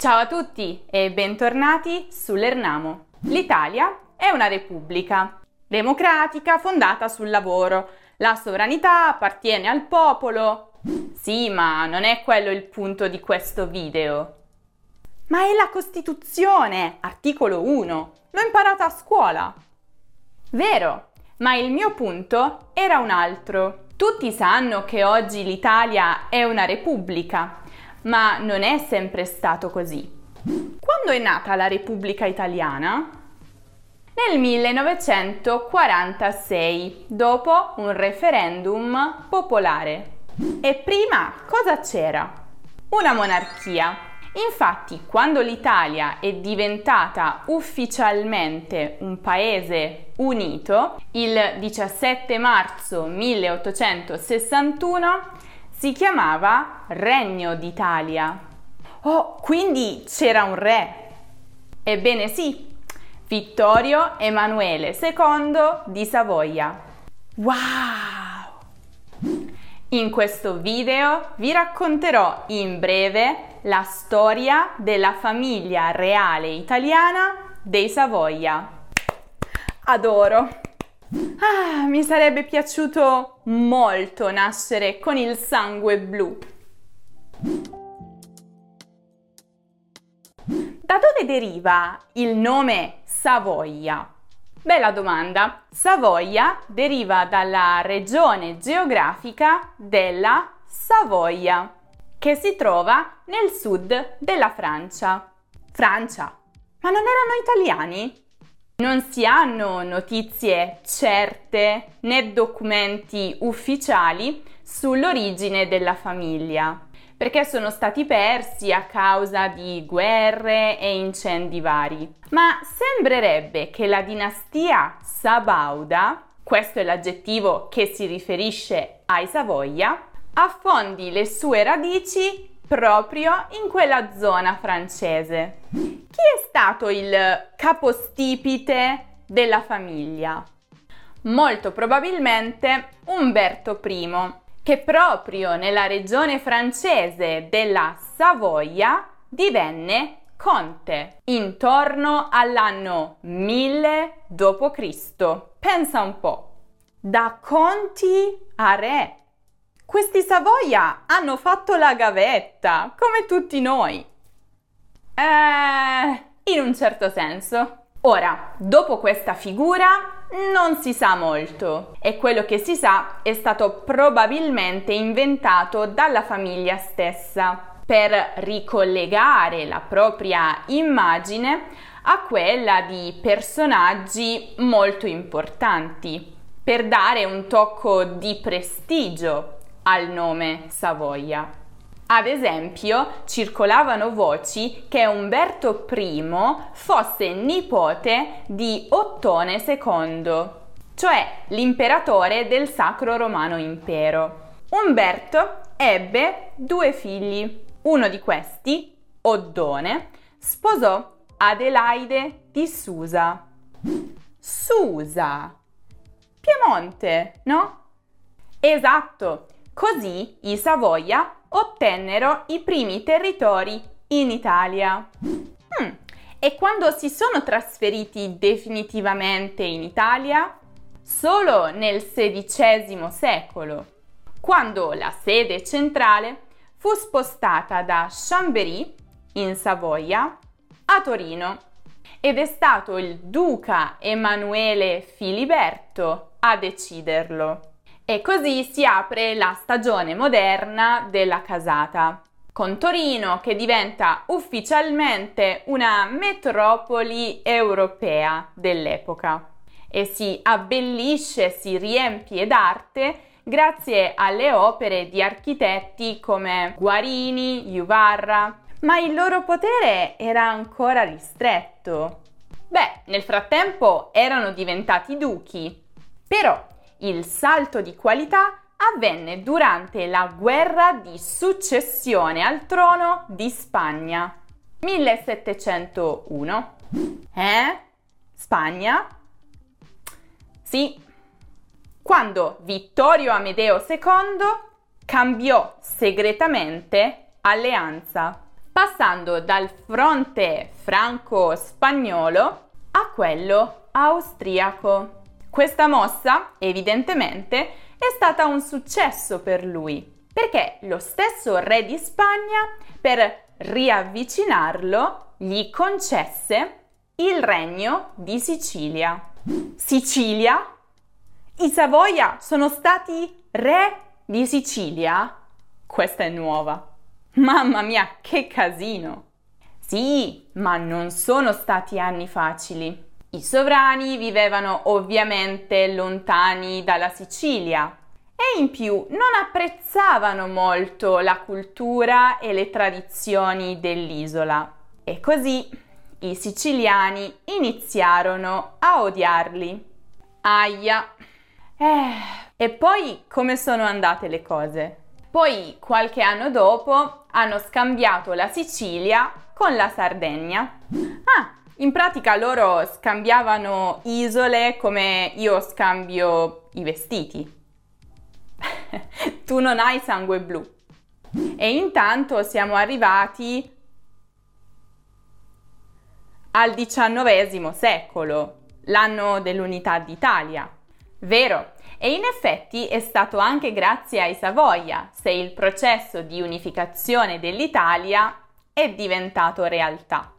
Ciao a tutti e bentornati sull'Ernamo. L'Italia è una repubblica democratica fondata sul lavoro. La sovranità appartiene al popolo. Sì, ma non è quello il punto di questo video. Ma è la Costituzione, articolo 1. L'ho imparata a scuola. Vero, ma il mio punto era un altro. Tutti sanno che oggi l'Italia è una repubblica, ma non è sempre stato così. Quando è nata la Repubblica Italiana? Nel 1946, dopo un referendum popolare. E prima cosa c'era? Una monarchia. Infatti, quando l'Italia è diventata ufficialmente un paese unito, il 17 marzo 1861 si chiamava Regno d'Italia. Oh, quindi c'era un re. Ebbene sì, Vittorio Emanuele II di Savoia. Wow! In questo video vi racconterò in breve la storia della famiglia reale italiana dei Savoia. Adoro! Ah, mi sarebbe piaciuto molto nascere con il sangue blu. Da dove deriva il nome Savoia? Bella domanda. Savoia deriva dalla regione geografica della Savoia, che si trova nel sud della Francia. Francia? Ma non erano italiani? Non si hanno notizie certe né documenti ufficiali sull'origine della famiglia, perché sono stati persi a causa di guerre e incendi vari. Ma sembrerebbe che la dinastia Sabauda, questo è l'aggettivo che si riferisce ai Savoia, affondi le sue radici proprio in quella zona francese. Chi è stato il capostipite della famiglia? Molto probabilmente Umberto I, che proprio nella regione francese della Savoia divenne conte intorno all'anno 1000 d.C. Pensa un po'. Da conti a re questi Savoia hanno fatto la gavetta, come tutti noi. Eh, in un certo senso. Ora, dopo questa figura non si sa molto e quello che si sa è stato probabilmente inventato dalla famiglia stessa per ricollegare la propria immagine a quella di personaggi molto importanti, per dare un tocco di prestigio al nome Savoia. Ad esempio, circolavano voci che Umberto I fosse nipote di Ottone II, cioè l'imperatore del Sacro Romano Impero. Umberto ebbe due figli. Uno di questi, Oddone, sposò Adelaide di Susa. Susa. Piemonte, no? Esatto, Così i Savoia ottennero i primi territori in Italia. Hmm. E quando si sono trasferiti definitivamente in Italia? Solo nel XVI secolo, quando la sede centrale fu spostata da Chambéry, in Savoia, a Torino ed è stato il duca Emanuele Filiberto a deciderlo. E così si apre la stagione moderna della casata, con Torino che diventa ufficialmente una metropoli europea dell'epoca. E si abbellisce, si riempie d'arte grazie alle opere di architetti come Guarini, Juvarra, ma il loro potere era ancora ristretto. Beh, nel frattempo erano diventati duchi, però il salto di qualità avvenne durante la guerra di successione al trono di Spagna. 1701. Eh? Spagna? Sì. Quando Vittorio Amedeo II cambiò segretamente alleanza. passando dal fronte franco-spagnolo a quello austriaco. Questa mossa, evidentemente, è stata un successo per lui, perché lo stesso re di Spagna, per riavvicinarlo, gli concesse il regno di Sicilia. Sicilia? I Savoia sono stati re di Sicilia? Questa è nuova. Mamma mia, che casino! Sì, ma non sono stati anni facili. I sovrani vivevano ovviamente lontani dalla Sicilia e in più non apprezzavano molto la cultura e le tradizioni dell'isola. E così i siciliani iniziarono a odiarli. Aia! Eh, e poi come sono andate le cose? Poi qualche anno dopo hanno scambiato la Sicilia con la Sardegna. Ah, in pratica loro scambiavano isole come io scambio i vestiti. tu non hai sangue blu. E intanto siamo arrivati al XIX secolo, l'anno dell'unità d'Italia. Vero, e in effetti è stato anche grazie ai Savoia se il processo di unificazione dell'Italia è diventato realtà.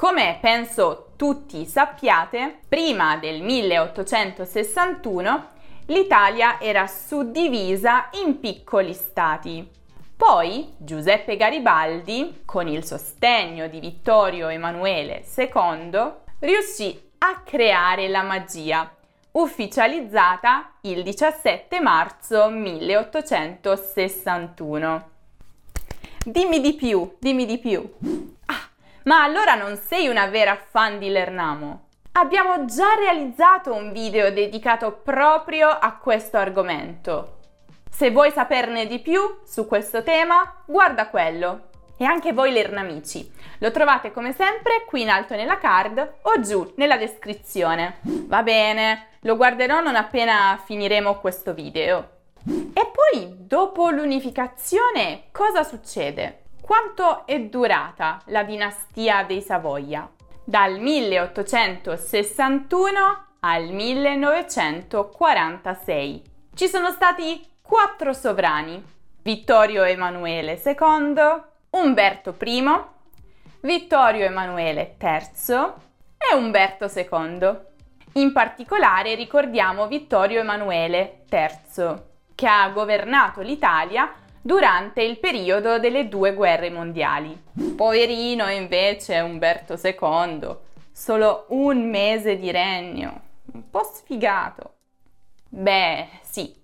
Come penso tutti sappiate, prima del 1861 l'Italia era suddivisa in piccoli stati. Poi Giuseppe Garibaldi, con il sostegno di Vittorio Emanuele II, riuscì a creare la magia, ufficializzata il 17 marzo 1861. Dimmi di più, dimmi di più. Ma allora non sei una vera fan di Lernamo? Abbiamo già realizzato un video dedicato proprio a questo argomento. Se vuoi saperne di più su questo tema, guarda quello. E anche voi Lernamici. Lo trovate come sempre qui in alto nella card o giù nella descrizione. Va bene, lo guarderò non appena finiremo questo video. E poi, dopo l'unificazione, cosa succede? Quanto è durata la dinastia dei Savoia? Dal 1861 al 1946. Ci sono stati quattro sovrani. Vittorio Emanuele II, Umberto I, Vittorio Emanuele III e Umberto II. In particolare ricordiamo Vittorio Emanuele III, che ha governato l'Italia durante il periodo delle due guerre mondiali. Poverino invece Umberto II, solo un mese di regno, un po' sfigato. Beh, sì.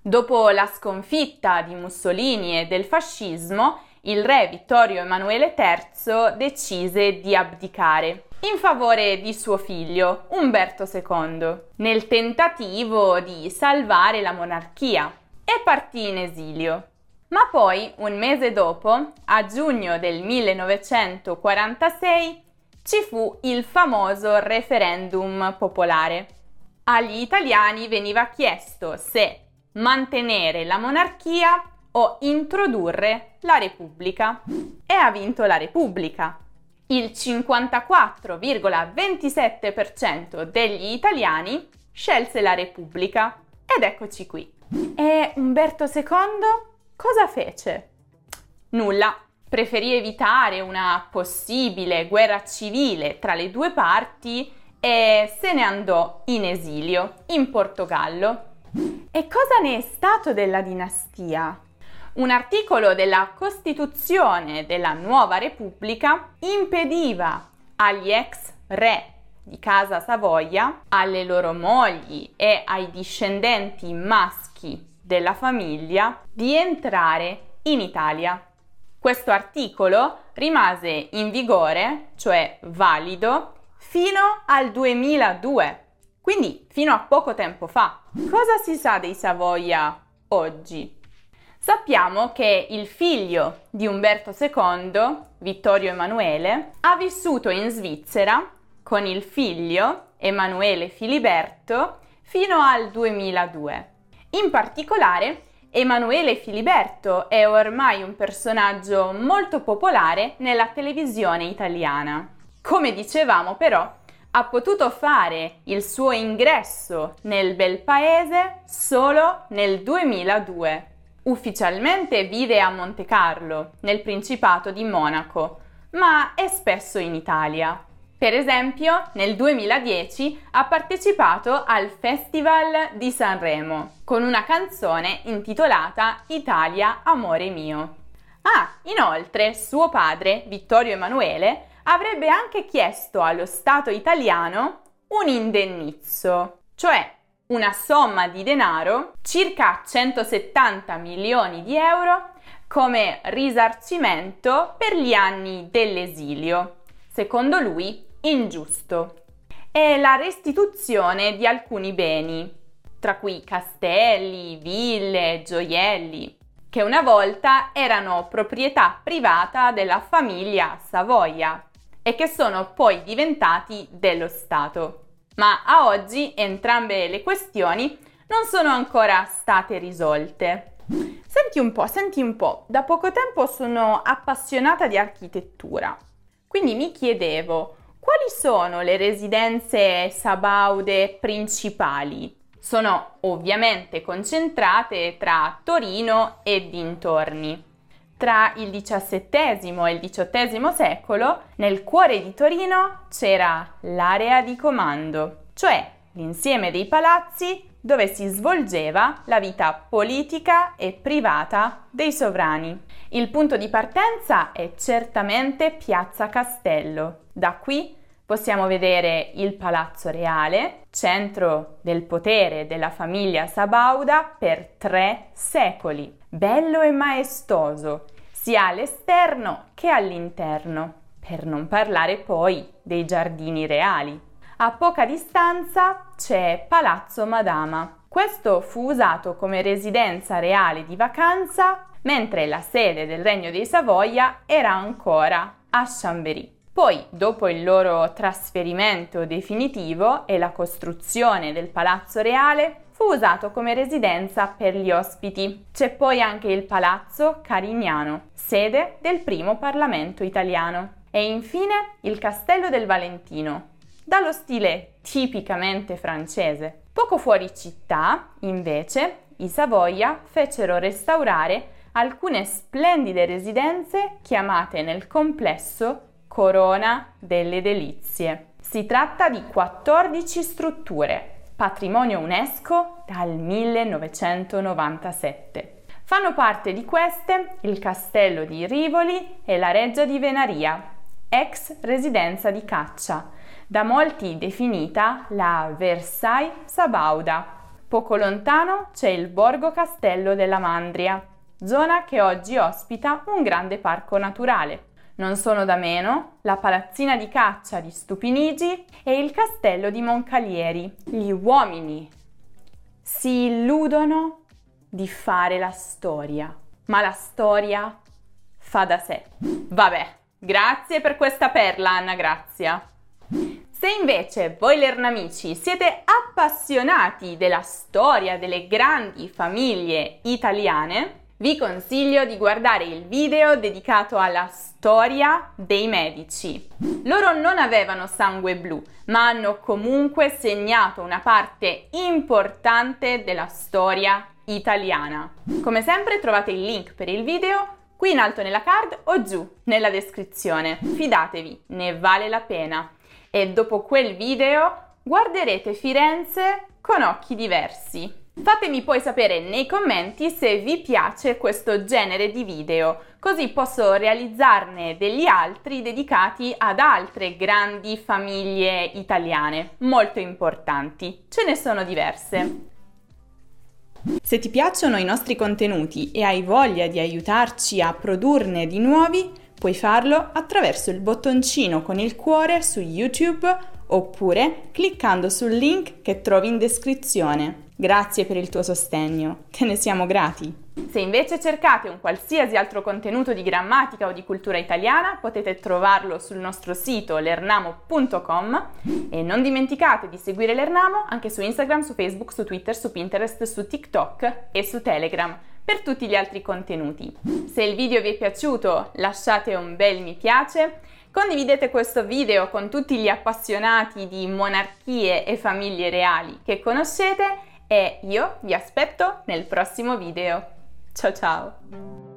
Dopo la sconfitta di Mussolini e del fascismo, il re Vittorio Emanuele III decise di abdicare in favore di suo figlio Umberto II, nel tentativo di salvare la monarchia, e partì in esilio. Ma poi, un mese dopo, a giugno del 1946, ci fu il famoso referendum popolare. Agli italiani veniva chiesto se mantenere la monarchia o introdurre la Repubblica. E ha vinto la Repubblica. Il 54,27% degli italiani scelse la Repubblica. Ed eccoci qui. E Umberto II? Cosa fece? Nulla. Preferì evitare una possibile guerra civile tra le due parti e se ne andò in esilio in Portogallo. E cosa ne è stato della dinastia? Un articolo della Costituzione della nuova Repubblica impediva agli ex re di Casa Savoia, alle loro mogli e ai discendenti maschi della famiglia di entrare in Italia. Questo articolo rimase in vigore, cioè valido, fino al 2002, quindi fino a poco tempo fa. Cosa si sa dei Savoia oggi? Sappiamo che il figlio di Umberto II, Vittorio Emanuele, ha vissuto in Svizzera con il figlio Emanuele Filiberto fino al 2002. In particolare Emanuele Filiberto è ormai un personaggio molto popolare nella televisione italiana. Come dicevamo però, ha potuto fare il suo ingresso nel bel paese solo nel 2002. Ufficialmente vive a Monte Carlo, nel Principato di Monaco, ma è spesso in Italia. Per esempio, nel 2010 ha partecipato al Festival di Sanremo con una canzone intitolata Italia, amore mio. Ah, inoltre suo padre, Vittorio Emanuele, avrebbe anche chiesto allo Stato italiano un indennizzo, cioè una somma di denaro, circa 170 milioni di euro, come risarcimento per gli anni dell'esilio, secondo lui ingiusto, e la restituzione di alcuni beni, tra cui castelli, ville, gioielli, che una volta erano proprietà privata della famiglia Savoia e che sono poi diventati dello Stato. Ma a oggi entrambe le questioni non sono ancora state risolte. Senti un po', senti un po', da poco tempo sono appassionata di architettura, quindi mi chiedevo quali sono le residenze sabaude principali? Sono ovviamente concentrate tra Torino e dintorni. Tra il XVII e il XVIII secolo, nel cuore di Torino c'era l'area di comando, cioè l'insieme dei palazzi dove si svolgeva la vita politica e privata dei sovrani. Il punto di partenza è certamente Piazza Castello. Da qui possiamo vedere il Palazzo Reale, centro del potere della famiglia Sabauda per tre secoli bello e maestoso, sia all'esterno che all'interno, per non parlare poi dei giardini reali. A poca distanza c'è Palazzo Madama. Questo fu usato come residenza reale di vacanza, mentre la sede del Regno dei Savoia era ancora a Chambéry. Poi, dopo il loro trasferimento definitivo e la costruzione del Palazzo Reale, fu usato come residenza per gli ospiti. C'è poi anche il Palazzo Carignano, sede del primo Parlamento italiano. E infine il Castello del Valentino, dallo stile tipicamente francese. Poco fuori città, invece, i Savoia fecero restaurare alcune splendide residenze chiamate nel complesso Corona delle Delizie. Si tratta di 14 strutture patrimonio UNESCO dal 1997. Fanno parte di queste il castello di Rivoli e la reggia di Venaria, ex residenza di caccia, da molti definita la Versailles Sabauda. Poco lontano c'è il Borgo Castello della Mandria, zona che oggi ospita un grande parco naturale. Non sono da meno la palazzina di caccia di Stupinigi e il castello di Moncalieri. Gli uomini si illudono di fare la storia, ma la storia fa da sé. Vabbè, grazie per questa perla, Anna Grazia. Se invece voi Lernamici siete appassionati della storia delle grandi famiglie italiane, vi consiglio di guardare il video dedicato alla storia dei medici. Loro non avevano sangue blu, ma hanno comunque segnato una parte importante della storia italiana. Come sempre trovate il link per il video qui in alto nella card o giù nella descrizione. Fidatevi, ne vale la pena. E dopo quel video guarderete Firenze con occhi diversi. Fatemi poi sapere nei commenti se vi piace questo genere di video, così posso realizzarne degli altri dedicati ad altre grandi famiglie italiane, molto importanti. Ce ne sono diverse. Se ti piacciono i nostri contenuti e hai voglia di aiutarci a produrne di nuovi, puoi farlo attraverso il bottoncino con il cuore su YouTube oppure cliccando sul link che trovi in descrizione. Grazie per il tuo sostegno, te ne siamo grati. Se invece cercate un qualsiasi altro contenuto di grammatica o di cultura italiana, potete trovarlo sul nostro sito lernamo.com e non dimenticate di seguire l'Ernamo anche su Instagram, su Facebook, su Twitter, su Pinterest, su TikTok e su Telegram per tutti gli altri contenuti. Se il video vi è piaciuto lasciate un bel mi piace, condividete questo video con tutti gli appassionati di monarchie e famiglie reali che conoscete e io vi aspetto nel prossimo video. Ciao ciao!